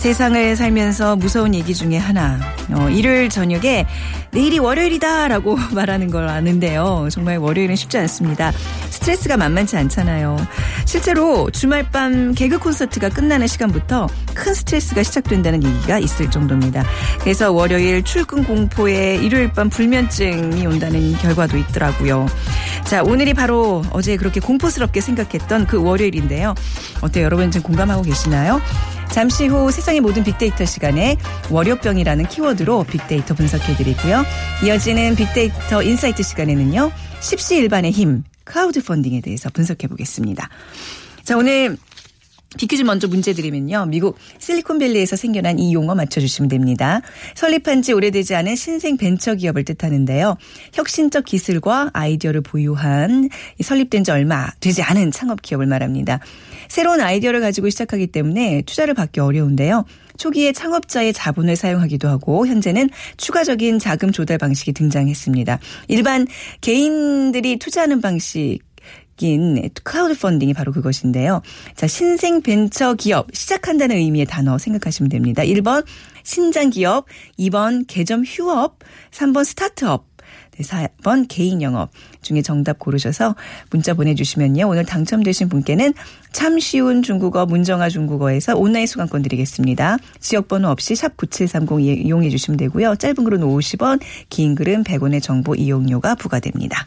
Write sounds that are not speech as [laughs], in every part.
세상을 살면서 무서운 얘기 중에 하나. 어, 일요일 저녁에 내일이 월요일이다 라고 [laughs] 말하는 걸 아는데요. 정말 월요일은 쉽지 않습니다. 스트레스가 만만치 않잖아요. 실제로 주말 밤 개그 콘서트가 끝나는 시간부터 큰 스트레스가 시작된다는 얘기가 있을 정도입니다. 그래서 월요일 출근 공포에 일요일 밤 불면증이 온다는 결과도 있더라고요. 자, 오늘이 바로 어제 그렇게 공포스럽게 생각했던 그 월요일인데요. 어때요? 여러분 지금 공감하고 계시나요? 잠시 후 세상의 모든 빅데이터 시간에 월요병이라는 키워드로 빅데이터 분석해드리고요. 이어지는 빅데이터 insight 시간에는요. 십시일반의 힘, 크라우드 펀딩에 대해서 분석해보겠습니다. 자, 오늘 비퀴즈 먼저 문제 드리면요. 미국 실리콘밸리에서 생겨난 이 용어 맞춰주시면 됩니다. 설립한 지 오래되지 않은 신생 벤처 기업을 뜻하는데요. 혁신적 기술과 아이디어를 보유한 이 설립된 지 얼마 되지 않은 창업 기업을 말합니다. 새로운 아이디어를 가지고 시작하기 때문에 투자를 받기 어려운데요. 초기에 창업자의 자본을 사용하기도 하고 현재는 추가적인 자금 조달 방식이 등장했습니다. 일반 개인들이 투자하는 방식 인 크라우드 펀딩이 바로 그것인데요. 자, 신생 벤처 기업 시작한다는 의미의 단어 생각하시면 됩니다. 1번 신장 기업, 2번 개점 휴업, 3번 스타트업, 네, 4번 개인 영업 중에 정답 고르셔서 문자 보내주시면요. 오늘 당첨되신 분께는 참 쉬운 중국어 문정아 중국어에서 온라인 수강권 드리겠습니다. 지역번호 없이 샵 9730 이용해 주시면 되고요. 짧은 글은 50원, 긴 글은 100원의 정보 이용료가 부과됩니다.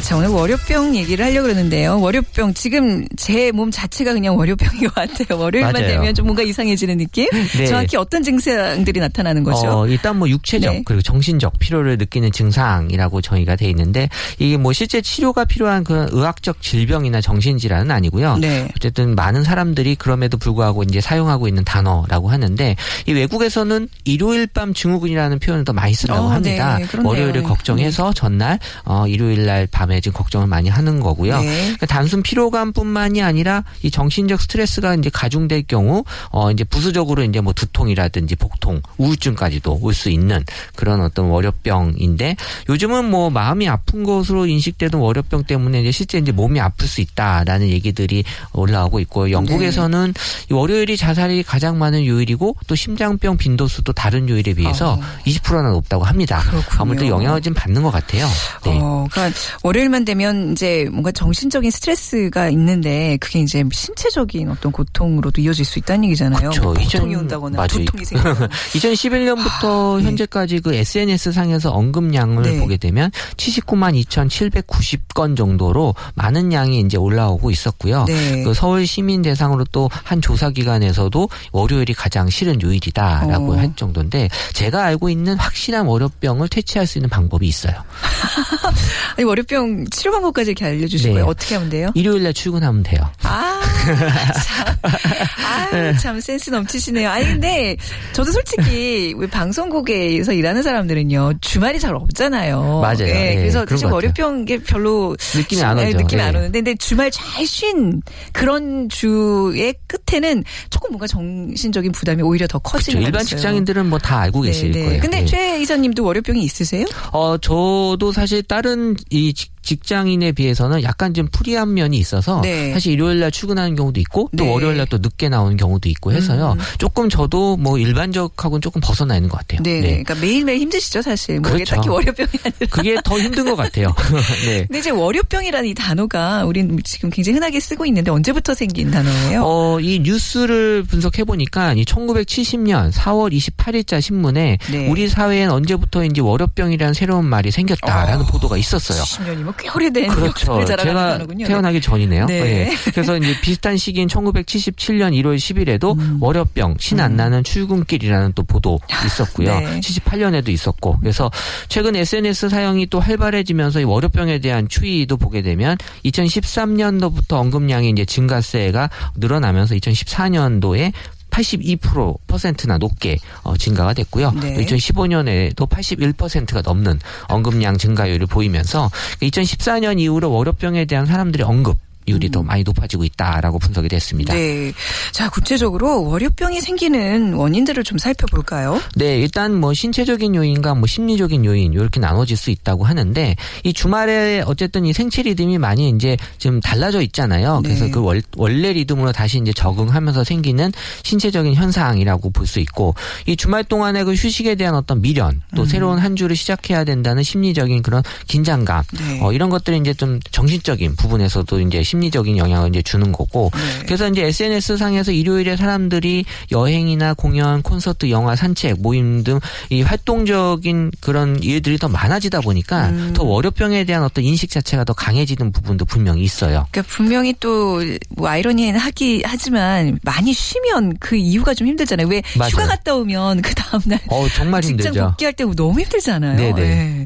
자, 오늘 월요병 얘기를 하려고 그러는데요. 월요병, 지금 제 몸 자체가 그냥 월요병인 것 같아요. 월요일만 맞아요. 되면 좀 뭔가 이상해지는 느낌? [laughs] 네. 정확히 어떤 증상들이 나타나는 거죠? 어, 일단 뭐 육체적 네. 그리고 정신적 피로를 느끼는 증상이라고 정의가 돼 있는데 이게 뭐 실제 치료가 필요한 그런 의학적 질병이나 정신질환은 아니고요. 네. 어쨌든 많은 사람들이 그럼에도 불구하고 이제 사용하고 있는 단어라고 하는데 이 외국에서는 일요일 밤 증후군이라는 표현을 더 많이 쓴다고 어, 합니다. 네, 그렇네요. 월요일을 걱정해서 전날 어, 일요일 날 밤에 지금 걱정을 많이 하는 거고요. 네. 그러니까 단순 피로감뿐만이 아니라 이 정신적 스트레스가 이제 가중될 경우 어 이제 부수적으로 이제 뭐 두통이라든지 복통, 우울증까지도 올 수 있는 그런 어떤 월요병인데 요즘은 뭐 마음이 아픈 것으로 인식되던 월요병 때문에 이제 실제 이제 몸이 아플 수 있다라는 얘기들이 올라오고 있고 영국에서는 이 월요일이 자살이 가장 많은 요일이고 또 심장병 빈도수도 다른 요일에 비해서 어. 20%나 높다고 합니다. 그렇군요. 아무래도 영향을 좀 받는 것 같아요. 네. 어, 그러니까 월요 일만 되면 이제 뭔가 정신적인 스트레스가 있는데 그게 이제 신체적인 어떤 고통으로도 이어질 수 있다는 얘기잖아요. 그렇죠. 뭐 보통이 이전- 온다거나 맞아요. 두통이 생기거나. 2011년부터 [laughs] 네. 현재까지 그 SNS 상에서 언급량을 네. 보게 되면 79만 2,790건 정도로 많은 양이 이제 올라오고 있었고요. 네. 그 서울 시민 대상으로 또 한 조사 기관에서도 월요일이 가장 싫은 요일이다라고 어. 할 정도인데 제가 알고 있는 확실한 월요병을 퇴치할 수 있는 방법이 있어요. [laughs] 아니, 월요병 치료 방법까지 이렇게 알려주실 네. 어떻게 하면 돼요? 일요일 날 출근하면 돼요. 아, 참. 아, 참 센스 넘치시네요. 아니, 근데 저도 솔직히 왜 방송국에서 일하는 사람들은요, 주말이 잘 없잖아요. 맞아요. 예, 예, 그래서 같아요. 월요병 게 별로 느낌이 안 예, 오죠. 느낌이 안 예. 오는데, 근데 주말 잘 쉰 그런 주의 끝에는 조금 뭔가 정신적인 부담이 오히려 더. 커지는 것 일반. 직장인들은 뭐 다 알고 계실 네, 네. 거예요. 근데 예. 최 이사님도 월요병이 있으세요? 어, 저도 사실 다른 이 직- 직장인에 비해서는 약간 좀 프리한 면이 있어서 네. 사실 일요일 날 출근하는 경우도 있고 또 네. 월요일 날 또 늦게 나오는 경우도 있고 해서요. 음. 조금 저도 뭐 일반적하고는 조금 벗어나 있는 것 같아요. 네, 네. 그러니까 매일매일 힘드시죠, 사실. 뭐 그렇죠. 딱히 월요병이 아니라. [laughs] 그게 더 힘든 것 같아요. [laughs] [laughs] 네. 근데 이제 월요병이라는 이 단어가 우린 지금 굉장히 흔하게 쓰고 있는데 언제부터 생긴 단어예요? 어, 이 뉴스를 분석해 보니까 이 1970년 4월 28일자 신문에 네. 우리 사회엔 언제부터 인지 월요병이라는 새로운 말이 생겼다라는 보도가 있었어요. 10년이면 꽤 오래된 그렇죠. 제가 단어군요. 태어나기 전이네요. 네. 예. 그래서 이제 비슷한 시기인 1977년 1월 10일에도 음. 월요병 신 안 나는 출근길이라는 또 보도 있었고요. 네. 78년에도 있었고. 그래서 최근 SNS 사용이 또 활발해지면서 이 월요병에 대한 추이도 보게 되면 2013년도부터 언급량이 이제 증가세가 늘어나면서 2014년도에 82% 퍼센트나 높게 어, 증가가 됐고요. 네. 2015년에도 81%가 넘는 언급량 증가율을 보이면서 2014년 이후로 월요병에 대한 사람들의 언급 율이 더 많이 높아지고 있다라고 분석이 됐습니다. 음. 네. 자, 구체적으로 월요병이 생기는 원인들을 좀 살펴볼까요? 네, 일단 뭐 신체적인 요인과 뭐 심리적인 요인 이렇게 나눠질 수 있다고 하는데 이 주말에 어쨌든 이 생체 리듬이 많이 이제 좀 달라져 있잖아요. 그래서 네. 그 월, 원래 리듬으로 다시 이제 적응하면서 생기는 신체적인 현상이라고 볼 수 있고 이 주말 동안의 그 휴식에 대한 어떤 미련 또 새로운 한 주를 시작해야 된다는 심리적인 그런 긴장감 네. 어, 이런 것들이 이제 좀 정신적인 부분에서도 이제 심리 적인 영향을 이제 주는 거고 네. 그래서 이제 SNS 상에서 일요일에 사람들이 여행이나 공연, 콘서트, 영화, 산책, 모임 등 이 활동적인 그런 일들이 더 많아지다 보니까 음. 더 월요병에 대한 어떤 인식 자체가 더 강해지는 부분도 분명히 있어요. 그러니까 분명히 또 뭐 아이러니는 하기 하지만 많이 쉬면 그 이유가 좀 힘들잖아요. 왜 맞아요. 휴가 갔다 오면 그 다음 날 어 정말 직장 힘들죠. 복귀할 때 너무 힘들잖아요. 네네. 예. 예.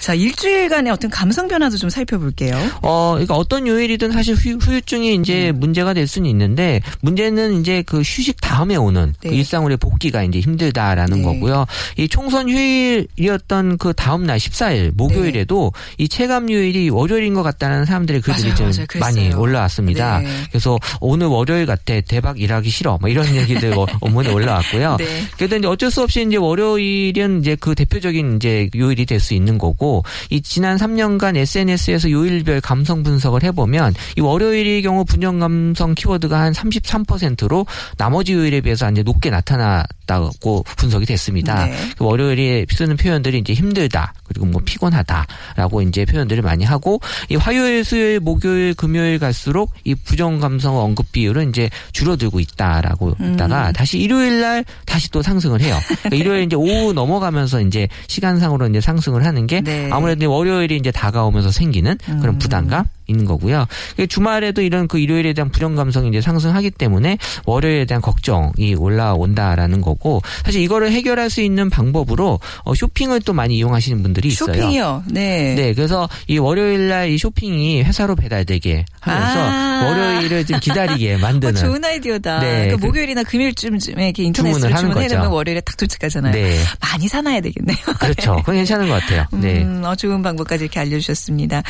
자, 일주일간의 어떤 감성 변화도 좀 살펴볼게요. 어, 그러니까 어떤 요일이든 사실 휴, 후유 증이 이제 음. 문제가 될 수는 있는데 문제는 이제 그 휴식 다음에 오는 그 네. 일상으로의 복귀가 이제 힘들다라는 네. 거고요. 이 총선 휴일이었던 그 다음 날 14일 목요일에도 이 체감 요일이 월요일인 것 같다는 사람들의 글들이 맞아요, 좀 맞아요. 많이 올라왔습니다. 네. 그래서 오늘 월요일 같아 대박 일하기 싫어 뭐 이런 [laughs] 얘기들 어- 어머니 올라왔고요. 네. 그래도 이제 어쩔 수 없이 이제 월요일은 이제 그 대표적인 이제 요일이 될 수 있는 거고 이 지난 3년간 SNS에서 요일별 감성 분석을 해보면 이 월요일의 경우 분열 감성 키워드가 한 33%로 나머지 요일에 비해서 이제 높게 나타났다고 분석이 됐습니다. 네. 그 월요일에 쓰는 표현들이 이제 힘들다 그리고 뭐 피곤하다라고 이제 표현들을 많이 하고 이 화요일, 수요일, 목요일, 금요일 갈수록 이 부정 감성 언급 비율은 이제 줄어들고 있다라고 음. 있다가 다시 일요일 날 다시 또 상승을 해요. 그러니까 일요일 이제 오후 넘어가면서 이제 시간상으로 이제 상승을 하는 게 네. 아무래도 월요일이 이제 다가오면서 생기는 그런 음. 부담감 있는 거고요. 그 주말에도 이런 그 일요일에 대한 불안 감성이 이제 상승하기 때문에 월요일에 대한 걱정이 올라온다라는 거고 사실 이거를 해결할 수 있는 방법으로 어, 쇼핑을 또 많이 이용하시는 분들이 있어요. 쇼핑이요. 네. 네, 그래서 이 월요일 날 이 쇼핑이 회사로 배달되게 하면서 아. 월요일을 좀 기다리게 [laughs] 어, 만드는 좋은 아이디어다. 네, 그러니까 그- 목요일이나 금요일쯤에 이렇게 인터넷으로 주문해. 놓으면 월요일에 딱 도착하잖아요. 네. 많이 사놔야 되겠네요. 그렇죠. 그건 괜찮은 것 같아요. 네. 음, 어, 좋은 방법까지 이렇게 알려 주셨습니다.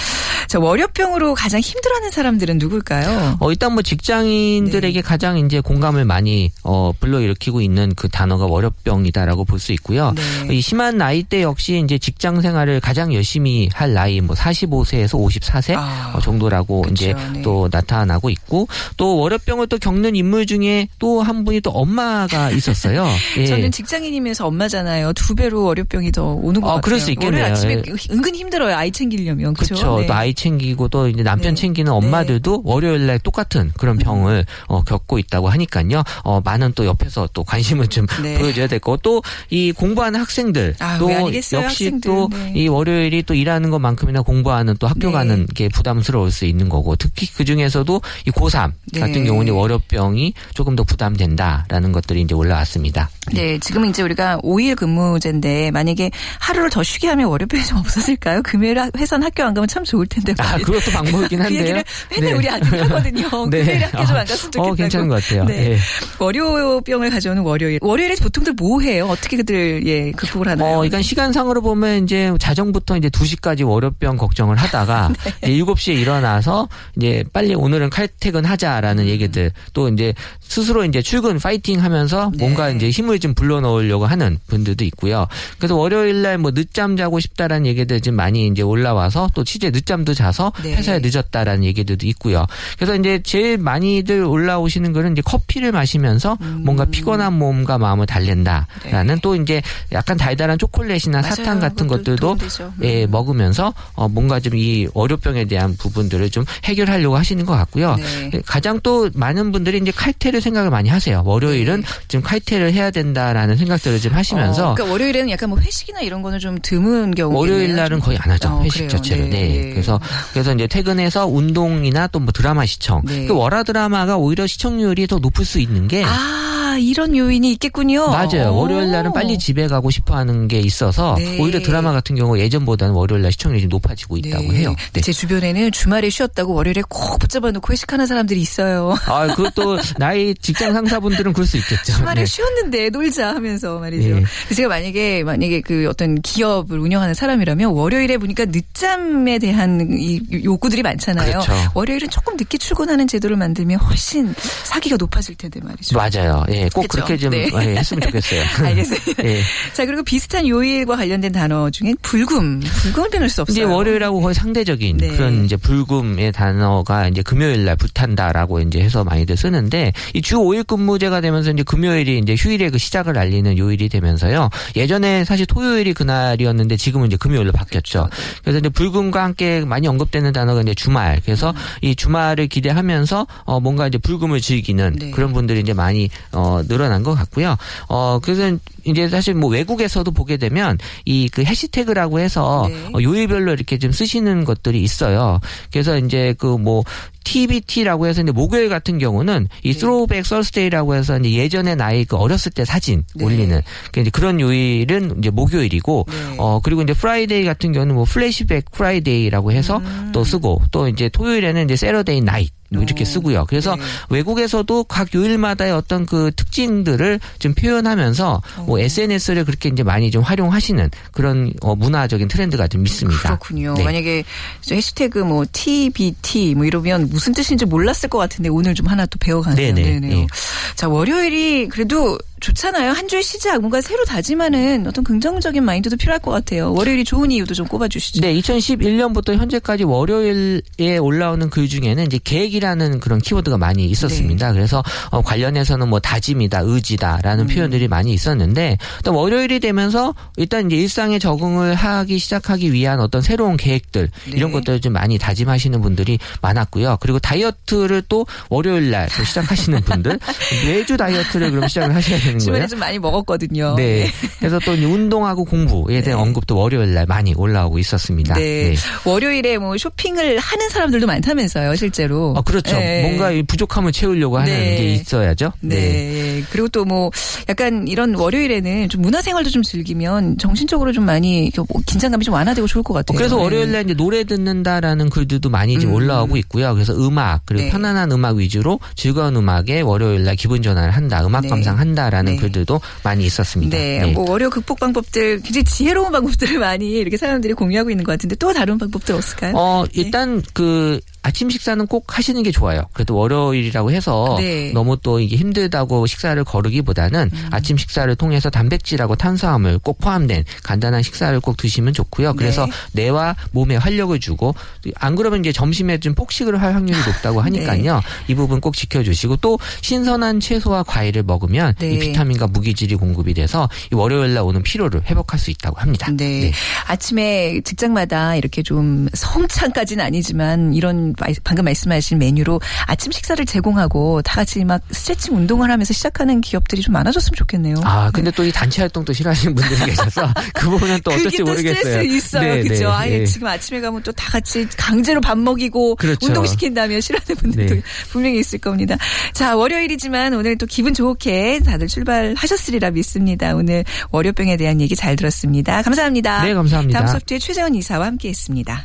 자, 월요병으로 가장 힘들어하는 사람들은 누굴까요? 어, 일단 뭐 직장인들에게 네. 가장 이제 공감을 많이 어, 불러일으키고 있는 그 단어가 월요병이다라고 볼 수 있고요. 네. 이 심한 나이대 역시 이제 직장 생활을 가장 열심히 할 나이 뭐 45세에서 54세 아, 어, 정도라고 그쵸, 이제 네. 또 나타나고 있고 또 월요병을 또 겪는 인물 중에 또 한 분이 또 엄마가 있었어요. [laughs] 예. 저는 직장인이면서 엄마잖아요. 두 배로 월요병이 더 오는 것 어, 같아요. 그럴 수 있겠네요. 월요일 아침에 예. 은근 힘들어요. 아이 챙기려면. 그렇죠. 그렇죠. 또 아이 챙기고 또 이제 남편 네. 챙기는 엄마들도 월요일 날 똑같은 그런 병을 어, 겪고 있다고 하니까요. 어, 많은 또 옆에서 또 관심을 좀 네. 보여줘야 될 거고 또 이 공부하는 학생들 아, 또왜 아니겠어요, 역시 학생들. 또 네. 이 월요일이 또 일하는 것만큼이나 공부하는 또 학교 네. 가는 게 부담스러울 수 있는 거고 특히 그 중에서도 이 고3 네. 같은 경우는 월요병이 조금 더 부담된다라는 것들이 이제 올라왔습니다. 네, 지금 이제 우리가 5일 근무제인데 만약에 하루를 더 쉬게 하면 월요병이 좀 없어질까요? 금요일 하- 회사는 학교 안 가면 참 좋을 텐데. 아. 그것도 방 법이긴 그 한데요. 얘기를 맨날 네. 우리 아들이 하거든요. [laughs] 네. 그 내일 학교 좀안 갔으면 좋겠다고. 어, 괜찮은 것 같아요. 네. 예. 월요병을 가져오는 월요일. 월요일에 보통들 뭐 해요? 어떻게 그들 예 극복을 하나요? 어, 그러니까 시간상으로 보면 이제 자정부터 이제 2시까지 월요병 걱정을 하다가 [laughs] 네. 이제 7시에 일어나서 이제 빨리 오늘은 칼퇴근 음. 하자라는 얘기들 또 이제 스스로 이제 출근 파이팅 하면서 네. 뭔가 이제 힘을 좀 불러 넣으려고 하는 분들도 있고요. 그래서 월요일 날 뭐 늦잠 자고 싶다라는 얘기들 좀 많이 이제 올라와서 또 취재 늦잠도 자서 네. 회사에 늦었다라는 얘기들도 있고요. 그래서 이제 제일 많이들 올라오시는 거는 이제 커피를 마시면서 음. 뭔가 피곤한 몸과 마음을 달랜다라는 또 이제 약간 달달한 초콜릿이나 네. 맞아요. 사탕 같은 것들도 도움되죠. 음. 예, 먹으면서 어, 뭔가 좀 이 월요병에 대한 부분들을 좀 해결하려고 하시는 것 같고요. 네. 가장 또 많은 분들이 이제 칼퇴를 생각을 많이 하세요. 월요일은 좀 칼퇴를 해야 된다라는 생각들을 좀 하시면서 네. 어, 그러니까 월요일에는 약간 뭐 회식이나 이런 거는 좀 드문 경우. 월요일 날은 거의 안 하죠. 어, 회식 그래요. 자체를. 네. 네. 그래서 그래서 이제 퇴근 해서 운동이나 또 뭐 드라마 시청. 네. 그 월화 드라마가 오히려 시청률이 더 높을 수 있는 게 아 이런 요인이 있겠군요. 맞아요. 오. 월요일 날은 빨리 집에 가고 싶어 하는 게 있어서 네. 오히려 드라마 같은 경우 예전보다는 월요일 날 시청률이 좀 높아지고 있다고 네. 해요. 네. 제 주변에는 주말에 쉬었다고 월요일에 꼭 붙잡아 놓고 회식하는 사람들이 있어요. 아, 그것도 [laughs] 나이 직장 상사분들은 그럴 수 있겠죠. 주말에 네. 쉬었는데 놀자 하면서 말이죠. 네. 제가 만약에 만약에 그 어떤 기업을 운영하는 사람이라면 월요일에 보니까 늦잠에 대한 이 욕구들이 많잖아요. 그렇죠. 월요일은 조금 늦게 출근하는 제도를 만들면 훨씬 사기가 높아질 텐데 말이죠. 맞아요. 예, 꼭 그렇죠. 그렇게 좀 네. 예, 했으면 좋겠어요. [laughs] 알겠습니다. 예. 자 그리고 비슷한 요일과 관련된 단어 중엔 불금, 불금을 빼놓을 수 없어요. 이제 월요일하고 거의 상대적인 네. 그런 이제 불금의 단어가 이제 금요일 날 불탄다라고 이제 해서 많이들 쓰는데 이 주 5일 근무제가 되면서 이제 금요일이 이제 휴일의 그 시작을 알리는 요일이 되면서요. 예전에 사실 토요일이 그날이었는데 지금은 이제 금요일로 바뀌었죠. 그래서 이제 불금과 함께 많이 언급되는 단어가 이제 주말. 그래서 음. 이 주말을 기대하면서 어 뭔가 이제 불금을 즐기는 네. 그런 분들이 이제 많이 어 늘어난 것 같고요. 어 그래서 이제 사실 뭐 외국에서도 보게 되면 이 그 해시태그라고 해서 네. 어, 요일별로 이렇게 좀 쓰시는 것들이 있어요. 그래서 이제 그 뭐 TBT라고 해서 이제 목요일 같은 경우는 이 네. Throwback Thursday라고 해서 이제 예전에 나이 그 어렸을 때 사진 네. 올리는 그 이제 그런 요일은 이제 목요일이고 네. 어 그리고 이제 Friday 같은 경우는 뭐 Flashback Friday라고 해서 음. 또 쓰고 또 이제 토요일에는 이제 Saturday Night 뭐 이렇게 오, 쓰고요. 그래서 네. 외국에서도 각 요일마다의 어떤 그 특징들을 좀 표현하면서 뭐 어. SNS를 그렇게 이제 많이 좀 활용하시는 그런 어 문화적인 트렌드가 좀 있습니다. 그렇군요. 네. 만약에 저 해시태그 뭐 TBT 뭐 이러면 무슨 뜻인지 몰랐을 것 같은데 오늘 좀 하나 또 배워가네요. 네네. 네네요. 예. 자 월요일이 그래도 좋잖아요. 한 주의 시작 뭔가 새로 다짐하는 어떤 긍정적인 마인드도 필요할 것 같아요. 월요일이 좋은 이유도 좀 꼽아주시죠. 네, 2011년부터 현재까지 월요일에 올라오는 글 중에는 이제 계획이라는 그런 키워드가 많이 있었습니다. 네. 그래서 어, 관련해서는 뭐 다짐이다, 의지다라는 음. 표현들이 많이 있었는데 또 월요일이 되면서 일단 이제 일상에 적응을 하기 시작하기 위한 어떤 새로운 계획들 네. 이런 것들을 좀 많이 다짐하시는 분들이 많았고요. 그리고 다이어트를 또 월요일 날또 시작하시는 분들 [laughs] 매주 다이어트를 그럼 시작을 하셔야 되는 주말에 거예요. 좀 많이 먹었거든요. 네. 그래서 또 운동하고 공부에 대한 언급도 월요일 날 많이 올라오고 있었습니다. 네. 월요일에 뭐 쇼핑을 하는 사람들도 많다면서요, 실제로. 어, 그렇죠. 네. 뭔가 이 부족함을 채우려고 하는 네. 게 있어야죠. 네. 그리고 또 뭐 약간 이런 월요일에는 좀 문화생활도 좀 즐기면 정신적으로 좀 많이 뭐 긴장감이 좀 완화되고 좋을 것 어, 같아요. 그래서 네. 월요일 날 이제 노래 듣는다라는 글들도 많이 음. 올라오고 있고요. 그래서 음악 그리고 네. 편안한 음악 위주로 즐거운 음악에 월요일 날 기분 전환을 한다, 음악 네. 감상한다라는 네. 글들도 많이 있었습니다. 네, 뭐 월요 극복 방법들 굉장히 지혜로운 방법들을 많이 이렇게 사람들이 공유하고 있는 것 같은데 또 다른 방법들 없을까요? 어, 일단 그 아침 식사는 꼭 하시는 게 좋아요. 그래도 월요일이라고 해서 네. 음. 너무 또 이게 힘들다고 식사를 거르기보다는 아침 식사를 통해서 단백질하고 탄수화물 꼭 포함된 간단한 식사를 꼭 드시면 좋고요. 그래서 네. 뇌와 몸에 활력을 주고 안 그러면 이제 점심에 좀 폭식을 할 확률이 높다고 네. 하니까요. 이 부분 꼭 지켜주시고 또 신선한 채소와 과일을 먹으면 네. 이 비타민과 무기질이 공급이 돼서 이 월요일 날 오는 피로를 회복할 수 있다고 합니다. 네. 아침에 직장마다 이렇게 좀 성찬까지는 아니지만 이런 말- 방금 말씀하신 메뉴로 아침 식사를 제공하고 다 같이 막 스트레칭 운동을 하면서 시작하는 기업들이 좀 많아졌으면 좋겠네요. 아, 근데 또이 단체 활동도 싫어하시는 분들이 [laughs] 계셔서 그 부분은 또 어떨지 또 모르겠어요. 스트레스 있어요. 네, 그죠? 네, 아예 네. 지금 아침에 가면 또 다 같이 강제로 밥 먹이고 그렇죠. 운동 시킨다면 싫어하는 분들도 네. 분명히 있을 겁니다. 자, 월요일이지만 오늘 또 기분 좋게 다들 출발하셨으리라 믿습니다. 오늘 월요병에 대한 얘기 잘 들었습니다. 감사합니다. 네, 감사합니다. 다음 소프트의 최재원 이사와 함께 했습니다.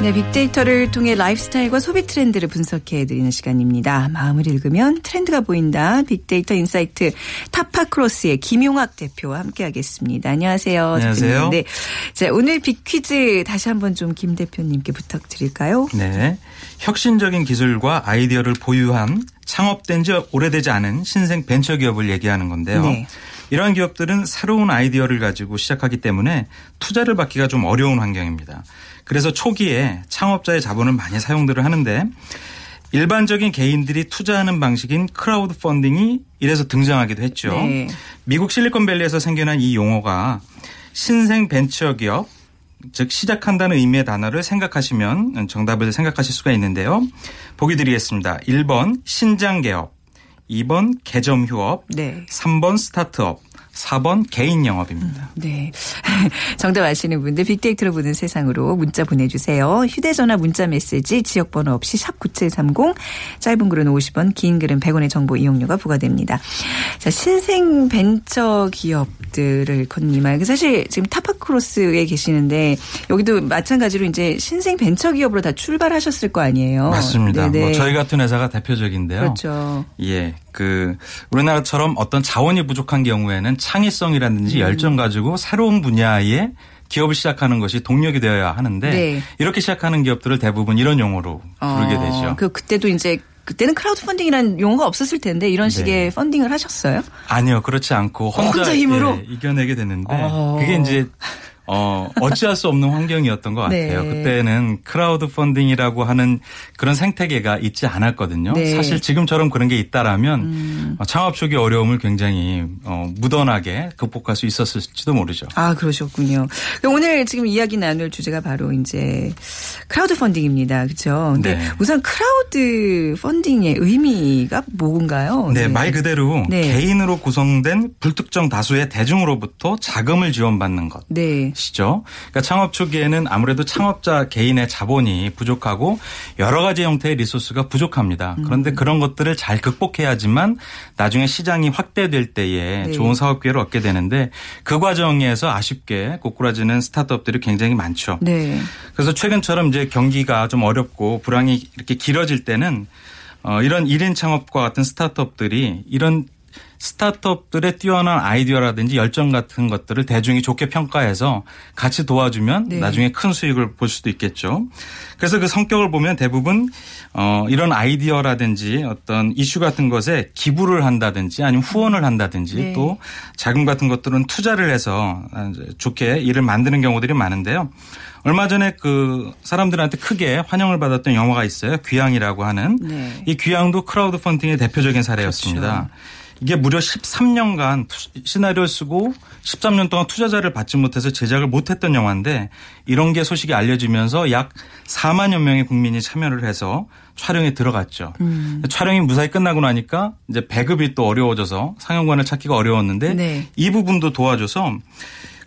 네, 빅데이터를 통해 라이프스타일과 소비 트렌드를 분석해 드리는 시간입니다. 마음을 읽으면 트렌드가 보인다. 빅데이터 insight 타파크로스의 김용학 대표와 함께 하겠습니다. 안녕하세요. 안녕하세요. 대표님. 네, 자 오늘 빅퀴즈 다시 한번 좀 김 대표님께 부탁드릴까요? 네. 혁신적인 기술과 아이디어를 보유한 창업된 지 오래되지 않은 신생 벤처 기업을 얘기하는 건데요. 네. 이러한 기업들은 새로운 아이디어를 가지고 시작하기 때문에 투자를 받기가 좀 어려운 환경입니다. 그래서 초기에 창업자의 자본을 많이 사용들을 하는데 일반적인 개인들이 투자하는 방식인 크라우드 펀딩이 이래서 등장하기도 했죠. 네. 미국 실리콘밸리에서 생겨난 이 용어가 신생 벤처 기업 즉 시작한다는 의미의 단어를 생각하시면 정답을 생각하실 수가 있는데요. 보기 드리겠습니다. 1번 신장 개업, 2번 개점 휴업, 네. 3번 스타트업, 4번 개인 영업입니다. 네. [laughs] 정답 아시는 분들 빅데이터로 보는 세상으로 문자 보내주세요. 휴대전화 문자 메시지 지역번호 없이 샵9730 짧은 글은 50원 긴 글은 100원의 정보 이용료가 부과됩니다. 자 신생 벤처 기업들을 건님할 사실 지금 타파크로스에 계시는데 여기도 마찬가지로 이제 신생 벤처 기업으로 다 출발하셨을 거 아니에요. 맞습니다. 네네. 뭐 저희 같은 회사가 대표적인데요. 그렇죠. 예, 그 우리나라처럼 어떤 자원이 부족한 경우에는 창의성이라든지 음. 열정 가지고 새로운 분야에 기업을 시작하는 것이 동력이 되어야 하는데 네. 이렇게 시작하는 기업들을 대부분 이런 용어로 부르게 어, 되죠. 그 그때도 이제 그때는 크라우드 펀딩이라는 용어가 없었을 텐데 이런 식의 네. 펀딩을 하셨어요? 아니요, 그렇지 않고 혼자, 혼자 힘으로? 예, 이겨내게 됐는데 어. 그게 이제 어, 어찌할 수 없는 환경이었던 것 네. 같아요. 그때는 크라우드 펀딩이라고 하는 그런 생태계가 있지 않았거든요. 네. 음. 사실 지금처럼 그런 게 있다라면 어, 창업 초기 어려움을 굉장히 어, 무던하게 극복할 수 있었을지도 모르죠. 아, 그러셨군요. 오늘 지금 이야기 나눌 주제가 바로 이제 크라우드 펀딩입니다. 그렇죠? 근데 네. 우선 크라우드 펀딩의 의미가 뭔가요? 네, 말 그대로 네. 개인으로 구성된 불특정 다수의 대중으로부터 자금을 지원받는 것. 네. 시죠. 그러니까 창업 초기에는 아무래도 창업자 개인의 자본이 부족하고 여러 가지 형태의 resource가 부족합니다. 음. 그런데 그런 것들을 잘 극복해야지만 나중에 시장이 확대될 때에 네. 좋은 사업 기회를 얻게 되는데 그 과정에서 아쉽게 고꾸라지는 스타트업들이 굉장히 많죠. 네. 그래서 최근처럼 이제 경기가 좀 어렵고 불황이 이렇게 길어질 때는 어 이런 1인 창업과 같은 스타트업들이 이런 스타트업들의 뛰어난 아이디어라든지 열정 같은 것들을 대중이 좋게 평가해서 같이 도와주면 네. 나중에 큰 수익을 볼 수도 있겠죠. 그래서 그 성격을 보면 대부분 어 이런 아이디어라든지 어떤 이슈 같은 것에 기부를 한다든지 아니면 후원을 한다든지 네. 또 자금 같은 것들은 투자를 해서 좋게 일을 만드는 경우들이 많은데요. 얼마 전에 그 사람들한테 크게 환영을 받았던 영화가 있어요. 귀향이라고 하는 네. 이 귀향도 크라우드 펀딩의 대표적인 사례였습니다. 그렇죠. 이게 무려 13년간 시나리오를 쓰고 13년 동안 투자자를 받지 못해서 제작을 못했던 영화인데 이런 게 소식이 알려지면서 약 4만여 명의 국민이 참여를 해서 촬영에 들어갔죠. 음. 촬영이 무사히 끝나고 나니까 이제 배급이 또 어려워져서 상영관을 찾기가 어려웠는데 네. 이 부분도 도와줘서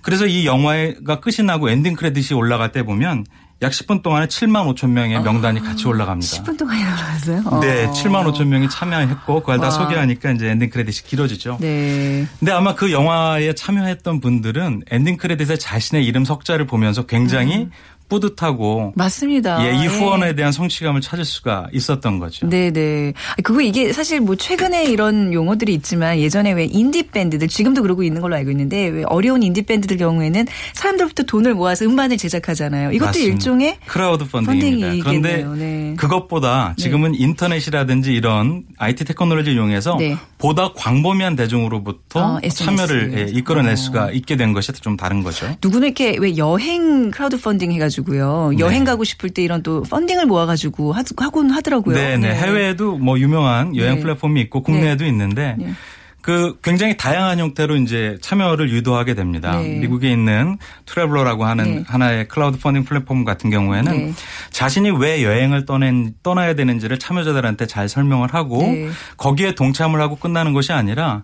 그래서 이 영화가 끝이 나고 엔딩 크레딧이 올라갈 때 보면 약 10분 동안에 7만 5천 명의 명단이 같이 올라갑니다. 10분 동안이나 나왔어요? 네, 어. 7만 5천 명이 참여했고 그걸 다 와. 소개하니까 이제 엔딩 크레딧이 길어지죠. 네. 근데 아마 그 영화에 참여했던 분들은 엔딩 크레딧에 자신의 이름 석자를 보면서 굉장히 뿌듯하고 맞습니다. 예, 이 예. 후원에 대한 성취감을 찾을 수가 있었던 거죠. 네 네. 그거 이게 사실 뭐 최근에 이런 용어들이 있지만 예전에 왜 인디 밴드들 지금도 그러고 있는 걸로 알고 있는데 왜 어려운 인디 밴드들 경우에는 사람들부터 돈을 모아서 음반을 제작하잖아요. 이것도 맞습니다. 일종의 크라우드 펀딩입니다. 그런데. 네. 그것보다 지금은 인터넷이라든지 이런 IT 테크놀로지를 이용해서 네. 보다 광범위한 대중으로부터 아, SNS. 참여를 예, 이끌어낼 어. 수가 있게 된 것이 좀 다른 거죠. 누구는 이렇게 왜 여행 크라우드 펀딩 해가지고 요. 여행 네. 가고 싶을 때 이런 또 펀딩을 모아가지고 하, 하곤 하더라고요. 네네. 해외에도 뭐 유명한 여행 네. 플랫폼이 있고 국내에도 있는데 네. 그 굉장히 다양한 형태로 이제 참여를 유도하게 됩니다. 네. 미국에 있는 트래블러라고 하는 네. 하나의 크라우드 펀딩 플랫폼 같은 경우에는 네. 자신이 왜 여행을 떠낸, 떠나야 되는지를 참여자들한테 잘 설명을 하고 네. 거기에 동참을 하고 끝나는 것이 아니라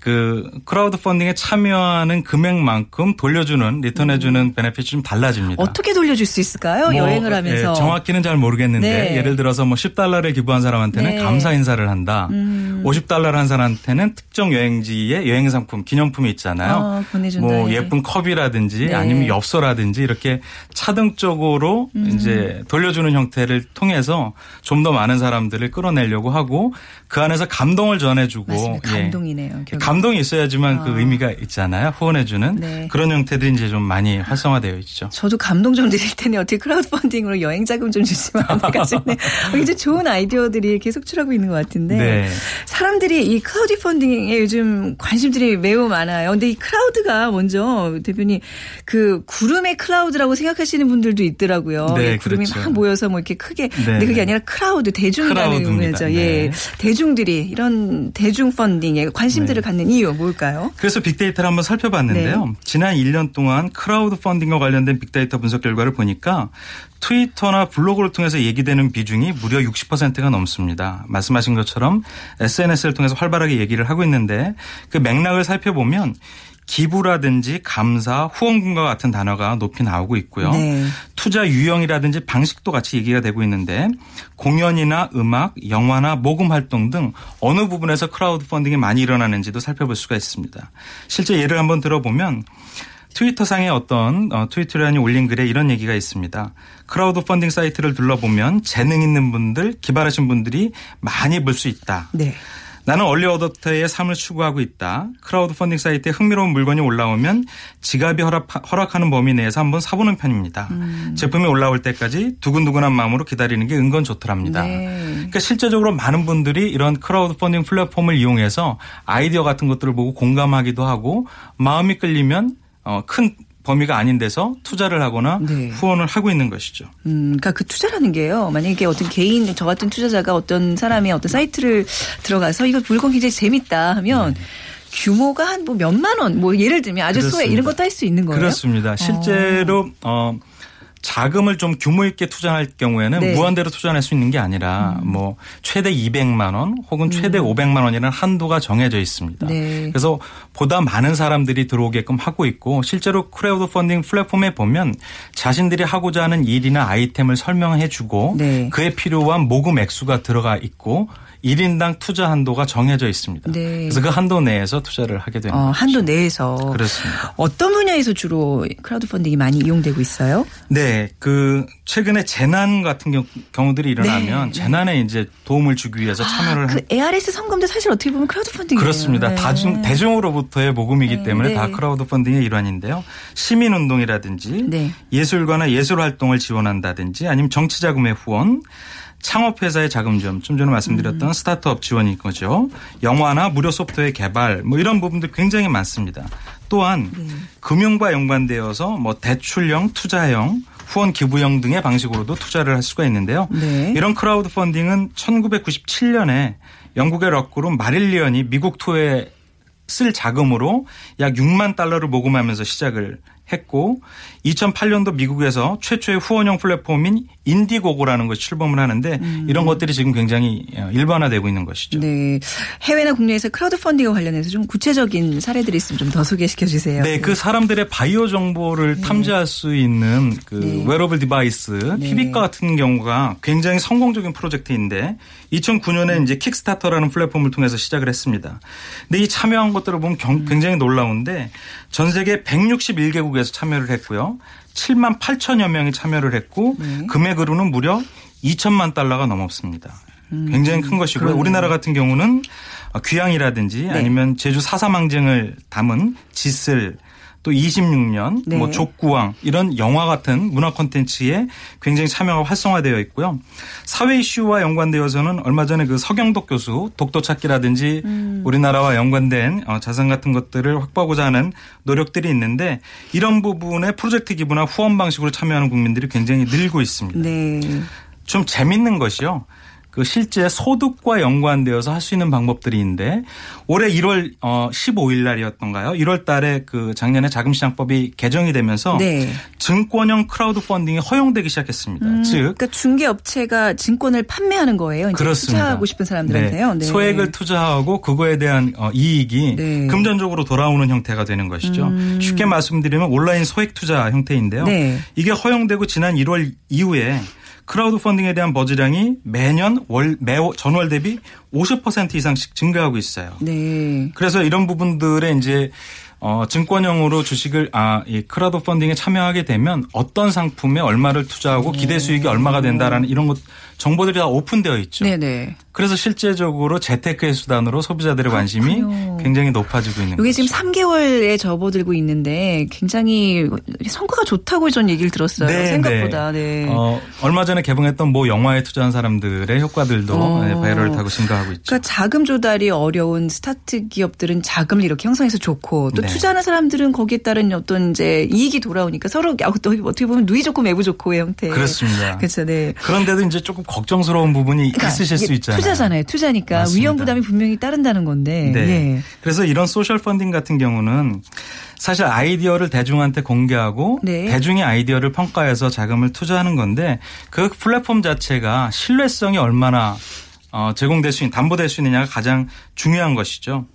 그 크라우드 펀딩에 참여하는 금액만큼 돌려주는 리턴해주는 benefit이 좀 달라집니다. 어떻게 돌려줄 수 있을까요? 뭐, 여행을 하면서. 예, 정확히는 잘 모르겠는데 네. 예를 들어서 뭐 10달러를 기부한 사람한테는 네. 음. 감사 인사를 한다. 50달러를 한 사람한테는 특정 여행지의 여행 상품, 기념품이 있잖아요. 아, 보내준다. 뭐 예. 예쁜 컵이라든지 네. 아니면 엽서라든지 이렇게 차등적으로 음. 이제 돌려주는 형태를 통해서 좀 더 많은 사람들을 끌어내려고 하고 그 안에서 감동을 전해주고 맞습니다. 예. 감동이네요. 결국. 감동이 있어야지만 그 의미가 있잖아요. 후원해주는 네. 그런 형태들이 이제 좀 많이 활성화되어 있죠. 저도 감동 좀 드릴 테니 어떻게 크라우드 펀딩으로 여행 자금 좀 주시면 안 될까 싶네. 이제 좋은 아이디어들이 계속 출하고 있는 것 같은데 네. 사람들이 이 크라우드 펀딩에 요즘 관심들이 매우 많아요. 근데 이 크라우드가 먼저 대표님 그 구름의 클라우드라고 생각하시는 분들도 있더라고요. 네, 이 구름이 그렇죠. 막 모여서 뭐 이렇게 크게 네, 근데 그게 네. 아니라 크라우드 대중이라는. 의미죠. 예. 네. 대중들이 이런 대중 펀딩에 관심들을 네. 갖는 이유 뭘까요? 그래서 빅데이터를 한번 살펴봤는데요. 네. 지난 1년 동안 크라우드 펀딩과 관련된 빅데이터 분석 결과를 보니까 트위터나 블로그를 통해서 얘기되는 비중이 무려 60%가 넘습니다. 말씀하신 것처럼 SNS를 통해서 활발하게 얘기를 하고 있는데 그 맥락을 살펴보면 기부라든지 감사, 후원금과 같은 단어가 높이 나오고 있고요. 네. 투자 유형이라든지 방식도 같이 얘기가 되고 있는데 공연이나 음악, 영화나 모금 활동 등 어느 부분에서 크라우드 펀딩이 많이 일어나는지도 살펴볼 수가 있습니다. 실제 예를 한번 들어보면 트위터상의 어떤 어, 트위터리안이 올린 글에 이런 얘기가 있습니다. 크라우드 펀딩 사이트를 둘러보면 재능 있는 분들, 기발하신 분들이 많이 볼 수 있다. 네. 나는 얼리 어답터의 삶을 추구하고 있다. 크라우드 펀딩 사이트에 흥미로운 물건이 올라오면 지갑이 허락, 허락 하는 범위 내에서 한번 사보는 편입니다. 음. 제품이 올라올 때까지 두근두근한 마음으로 기다리는 게 은근 좋더랍니다. 네. 그러니까 실제적으로 많은 분들이 이런 크라우드 펀딩 플랫폼을 이용해서 아이디어 같은 것들을 보고 공감하기도 하고 마음이 끌리면 어, 큰 범위가 아닌 데서 투자를 하거나 네. 후원을 하고 있는 것이죠. 음, 그러니까 그 투자라는 게요. 만약에 어떤 개인 저 같은 투자자가 어떤 사람이 어떤 사이트를 들어가서 이거 물건 굉장히 재밌다 하면 규모가 한 뭐 몇만 원, 뭐 예를 들면 아주 소액 그렇습니다. 이런 것도 할 수 있는 거예요. 그렇습니다. 실제로 어 자금을 좀 규모 있게 투자할 경우에는 네. 음. 무한대로 투자할 수 있는 게 아니라 뭐 최대 200만 원 혹은 최대 500만 원이라는 한도가 정해져 있습니다. 네. 그래서 보다 많은 사람들이 들어오게끔 하고 있고 실제로 크라우드 펀딩 플랫폼에 보면 자신들이 하고자 하는 일이나 아이템을 설명해 주고 네. 그에 필요한 모금 액수가 들어가 있고 1인당 투자 한도가 정해져 있습니다. 네. 그래서 그 한도 내에서 투자를 하게 되는 어, 거죠. 한도 내에서 그렇습니다. 어떤 분야에서 주로 크라우드 펀딩이 많이 이용되고 있어요? 네, 그 최근에 재난 같은 경우, 경우들이 일어나면 네, 재난에 이제 도움을 주기 위해서 참여를 그한 ARS 성금도 사실 어떻게 보면 크라우드 펀딩이에요. 그렇습니다. 네. 다중 대중으로부터의 모금이기 네, 때문에 네. 다 크라우드 펀딩의 일환인데요. 시민 운동이라든지 네. 예술가나 예술 활동을 지원한다든지 아니면 정치 자금의 후원 창업회사의 자금 지원, 좀 전에 말씀드렸던 음. 스타트업 지원인 거죠. 영화나 무료 소프트웨어 개발, 뭐 이런 부분들 굉장히 많습니다. 또한 네. 금융과 연관되어서 뭐 대출형, 투자형, 후원 기부형 등의 방식으로도 투자를 할 수가 있는데요. 네. 이런 크라우드 펀딩은 1997년에 영국의 록그룹 마릴리언이 미국 투어에 쓸 자금으로 약 6만 달러를 모금하면서 시작을 했고 2008년도 미국에서 최초의 후원형 플랫폼인 인디고고라는 것이 출범을 하는데 이런 것들이 지금 굉장히 어, 일반화되고 있는 것이죠. 음. 네. 해외나 국내에서 크라우드 펀딩과 관련해서 좀 구체적인 사례들이 있으면 좀 더 소개시켜 주세요. 네, 그 사람들의 바이오 정보를 탐지할 수 있는 그 네. wearable device, 네. 피비과 같은 경우가 굉장히 성공적인 프로젝트인데 2009년에 이제 킥스타터라는 플랫폼을 통해서 시작을 했습니다. 근데 이 참여한 것들을 보면 경- 굉장히 놀라운데 전 세계 161개국에서 참여를 했고요. 7만 8천여 명이 참여를 했고 네. 금액으로는 무려 2천만 달러가 넘었습니다. 굉장히 큰 것이고요. 음. 그러네요. 우리나라 같은 경우는 귀향이라든지 네. 아니면 제주 사사망쟁을 담은 짓을 또 26년 네. 뭐 족구왕 이런 영화 같은 문화 콘텐츠에 굉장히 참여가 활성화되어 있고요. 사회 이슈와 연관되어서는 얼마 전에 그 서경덕 교수 독도 찾기라든지 음. 우리나라와 연관된 어, 자산 같은 것들을 확보하고자 하는 노력들이 있는데 이런 부분에 프로젝트 기부나 후원 방식으로 참여하는 국민들이 굉장히 늘고 있습니다. 네. 좀 재밌는 것이요. 그 실제 소득과 연관되어서 할 수 있는 방법들이 있는데 올해 1월 어 15일 날이었던가요? 1월 달에 그 작년에 자금시장법이 개정이 되면서 네. 증권형 크라우드 펀딩이 허용되기 시작했습니다. 음, 즉 그러니까 중개업체가 증권을 판매하는 거예요. 그렇습니다. 투자하고 싶은 사람들한테요. 네. 소액을 투자하고 그거에 대한 어, 이익이 네. 금전적으로 돌아오는 형태가 되는 것이죠. 쉽게 말씀드리면 온라인 소액 투자 형태인데요. 네. 이게 허용되고 지난 1월 이후에 크라우드 펀딩에 대한 buzz량이 매년 월, 매 전월 대비 50% 이상씩 증가하고 있어요. 네. 그래서 이런 부분들에 이제 어, 증권형으로 주식을, 아, 이 crowd funding에 참여하게 되면 어떤 상품에 얼마를 투자하고 기대 수익이 얼마가 된다라는 이런 것, 정보들이 다 오픈되어 있죠. 네네. 그래서 실제적으로 재테크의 수단으로 소비자들의 관심이 그렇군요. 굉장히 높아지고 있는 이게 거죠. 지금 3개월에 접어들고 있는데 굉장히 성과가 좋다고 전 얘기를 들었어요. 네, 생각보다. 네. 어, 얼마 전에 개봉했던 모 영화에 투자한 사람들의 효과들도 어. 네, viral을 타고 증가하고 있죠. 그러니까 자금 조달이 어려운 스타트 기업들은 자금을 이렇게 형성해서 좋고 또 네. 투자하는 사람들은 거기에 따른 어떤 이제 이익이 돌아오니까 서로 어떻게 보면 누이 좋고 매부 좋고의 형태. 그렇습니다. 그렇죠. 네. 그런데도 이제 조금 걱정스러운 부분이 그러니까 있으실 수 있잖아요. 투자잖아요. 투자니까 맞습니다. 위험 부담이 분명히 따른다는 건데. 네. 예. 그래서 이런 social funding 같은 경우는 사실 아이디어를 대중한테 공개하고 네. 대중의 아이디어를 평가해서 자금을 투자하는 건데 그 플랫폼 자체가 신뢰성이 얼마나 어, 제공될 수 있는 담보될 수 있느냐가 가장 중요한 것이죠.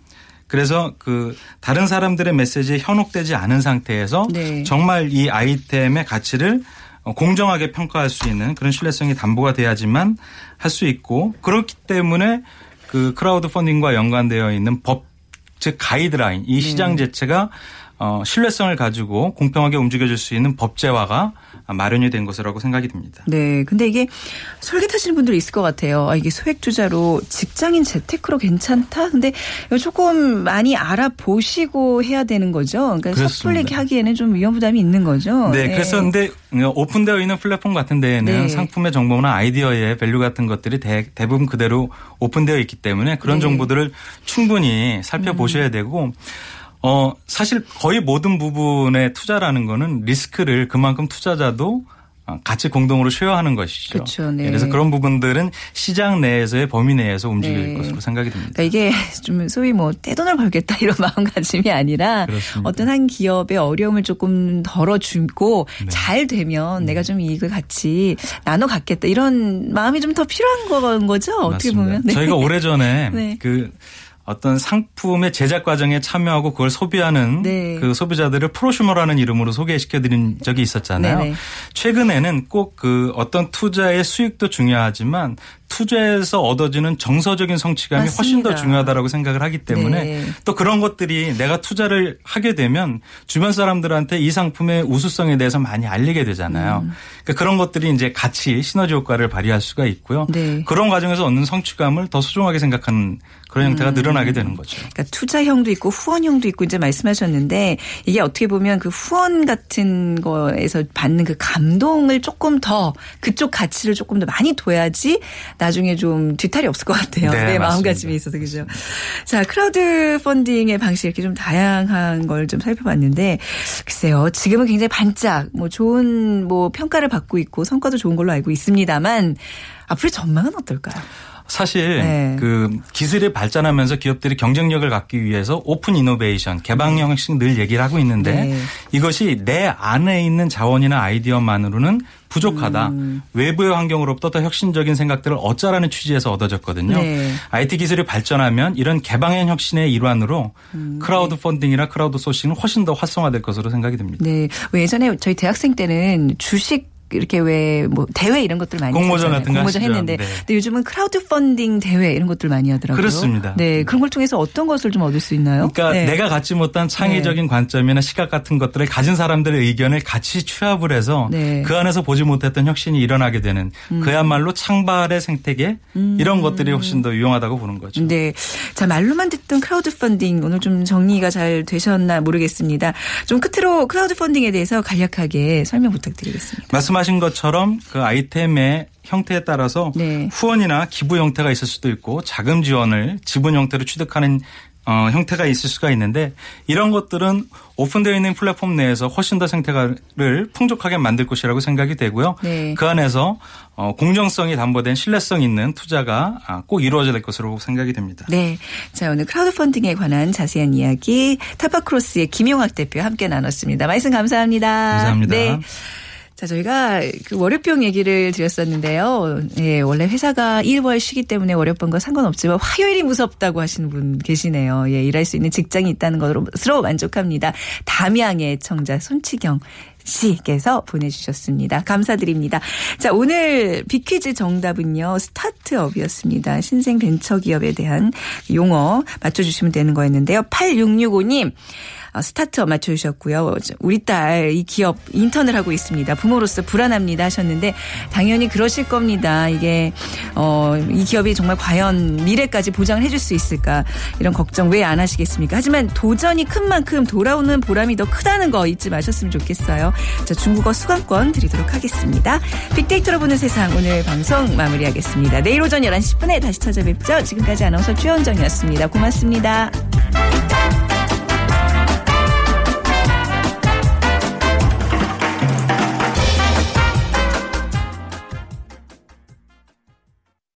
그래서 그 다른 사람들의 메시지에 현혹되지 않은 상태에서 네. 정말 이 아이템의 가치를 어, 공정하게 평가할 수 있는 그런 신뢰성이 담보가 돼야지만 할 수 있고 그렇기 때문에 그 crowd funding과 연관되어 있는 법, 즉 가이드라인, 이 시장 자체가 어, 신뢰성을 가지고 공평하게 움직여줄 수 있는 법제화가 마련이 된 것이라고 생각이 듭니다. 네. 근데 이게 솔깃하시는 분들 있을 것 같아요. 아, 이게 소액 투자로 직장인 재테크로 괜찮다? 근데 이거 조금 많이 알아보시고 해야 되는 거죠. 그러니까 그렇습니다. 섣불리 하기에는 좀 위험 부담이 있는 거죠. 네, 그래서 근데 오픈되어 있는 플랫폼 같은 데에는 네. 상품의 정보나 아이디어의 value 같은 것들이 대, 부분 그대로 오픈되어 있기 때문에 그런 네. 정보들을 충분히 살펴보셔야 되고 어 사실 거의 모든 부분의 투자라는 거는 리스크를 그만큼 투자자도 어, 같이 공동으로 쉐어하는 것이죠. 그렇죠, 네. 그래서 그런 부분들은 시장 내에서의 범위 내에서 움직일 네. 것으로 생각이 듭니다. 그러니까 이게 좀 소위 뭐 떼돈을 벌겠다 이런 [laughs] 마음가짐이 아니라 그렇습니다. 어떤 한 기업의 어려움을 조금 덜어주고 네. 잘 되면 내가 좀 이익을 같이 나눠 갖겠다 이런 마음이 좀 더 필요한 거- 거죠 어떻게 맞습니다. 보면 네. 저희가 오래전에 [laughs] 네. 그 어떤 상품의 제작 과정에 참여하고 그걸 소비하는 네. 그 소비자들을 프로슈머라는 이름으로 소개시켜 드린 적이 있었잖아요. 네네. 최근에는 꼭 그 어떤 투자의 수익도 중요하지만 투자에서 얻어지는 정서적인 성취감이 훨씬 더 맞습니다. 중요하다라고 생각을 하기 때문에 네. 또 그런 것들이 내가 투자를 하게 되면 주변 사람들한테 이 상품의 우수성에 대해서 많이 알리게 되잖아요. 음. 그러니까 그런 것들이 이제 같이 시너지 효과를 발휘할 수가 있고요. 네. 그런 과정에서 얻는 성취감을 더 소중하게 생각하는 그런 형태가 음. 늘어나게 되는 거죠. 그러니까 투자형도 있고 후원형도 있고 이제 말씀하셨는데 이게 어떻게 보면 그 후원 같은 거에서 받는 그 감동을 조금 더 그쪽 가치를 조금 더 많이 둬야지 나중에 좀 뒤탈이 없을 것 같아요. 네, 내. 마음가짐에 있어서 그죠. 자 crowd funding의 방식 이렇게 좀 다양한 걸 좀 살펴봤는데 글쎄요 지금은 굉장히 반짝 뭐 좋은 뭐 평가를 받고 있고 성과도 좋은 걸로 알고 있습니다만 앞으로의 전망은 어떨까요? 사실 네. 그 기술이 발전하면서 기업들이 경쟁력을 갖기 위해서 open innovation, 개방 형식 늘 얘기를 하고 있는데 네. 이것이 내 안에 있는 자원이나 아이디어만으로는 부족하다. 음. 외부의 환경으로부터 더 혁신적인 생각들을 얻자라는 취지에서 얻어졌거든요. 네. IT 기술이 발전하면 이런 개방형 혁신의 일환으로 음. crowd funding이나 crowd sourcing은 훨씬 더 활성화될 것으로 생각이 듭니다. 네. 왜 예전에 저희 대학생 때는 주식 이렇게 왜 뭐 대회 이런 것들 많이 공모전. 같은 거 공모전. 했는데 네. 근데 요즘은 crowd funding 대회 이런 것들 많이 하더라고요. 그렇습니다. 네. 그런 걸 통해서 어떤 것을 좀 얻을 수 있나요? 그러니까 네. 내가 갖지 못한 창의적인 관점이나 시각 같은 것들을 가진 사람들의 의견을 같이 취합을 해서 네. 음. 그 안에서 보지 못했던 혁신이 일어나게 되는 그야말로 창발의 생태계 이런 것들이 훨씬 더 유용하다고 보는 거죠. 네. 자, 말로만 듣던 crowd funding 오늘 좀 정리가 잘 되셨나 모르겠습니다. 좀 끝으로 crowd funding에 대해서 간략하게 설명 부탁드리겠습니다. 말씀하신 것처럼 그 아이템의 형태에 따라서 네. 후원이나 기부 형태가 있을 수도 있고 자금 지원을 지분 형태로 취득하는 어, 형태가 있을 수가 있는데 이런 것들은 오픈되어 있는 플랫폼 내에서 훨씬 더 생태를 풍족하게 만들 것이라고 생각이 되고요. 네. 그 안에서 어, 공정성이 담보된 신뢰성 있는 투자가 아, 꼭 이루어져야 될 것으로 생각이 됩니다. 네. 자, 오늘 crowd funding에 관한 자세한 이야기 타파크로스의 김용학 대표 함께 나눴습니다. 말씀 감사합니다. 감사합니다. 네. 자, 저희가 그 월요병 얘기를 드렸었는데요. 예, 원래 회사가 1월 쉬기 때문에 월요병과 상관없지만 화요일이 무섭다고 하시는 분 계시네요. 예, 일할 수 있는 직장이 있다는 것으로 만족합니다. 담양의 청자 손치경 씨께서 보내주셨습니다. 감사드립니다. 자, 오늘 비퀴즈 정답은요, 스타트업이었습니다. 신생 벤처 기업에 대한 용어 맞춰주시면 되는 거였는데요. 8665님. 어, 스타트업 맞춰주셨고요. 우리 딸 이 기업 인턴을 하고 있습니다. 부모로서 불안합니다 하셨는데 당연히 그러실 겁니다. 이게 어, 이 기업이 정말 과연 미래까지 보장을 해줄 수 있을까 이런 걱정 왜 안 하시겠습니까? 하지만 도전이 큰 만큼 돌아오는 보람이 더 크다는 거 잊지 마셨으면 좋겠어요. 자 중국어 수강권 드리도록 하겠습니다. 빅데이터로 보는 세상 오늘 방송 마무리하겠습니다. 내일 오전 11시 10분에 다시 찾아뵙죠. 지금까지 아나운서 최원정이었습니다. 고맙습니다.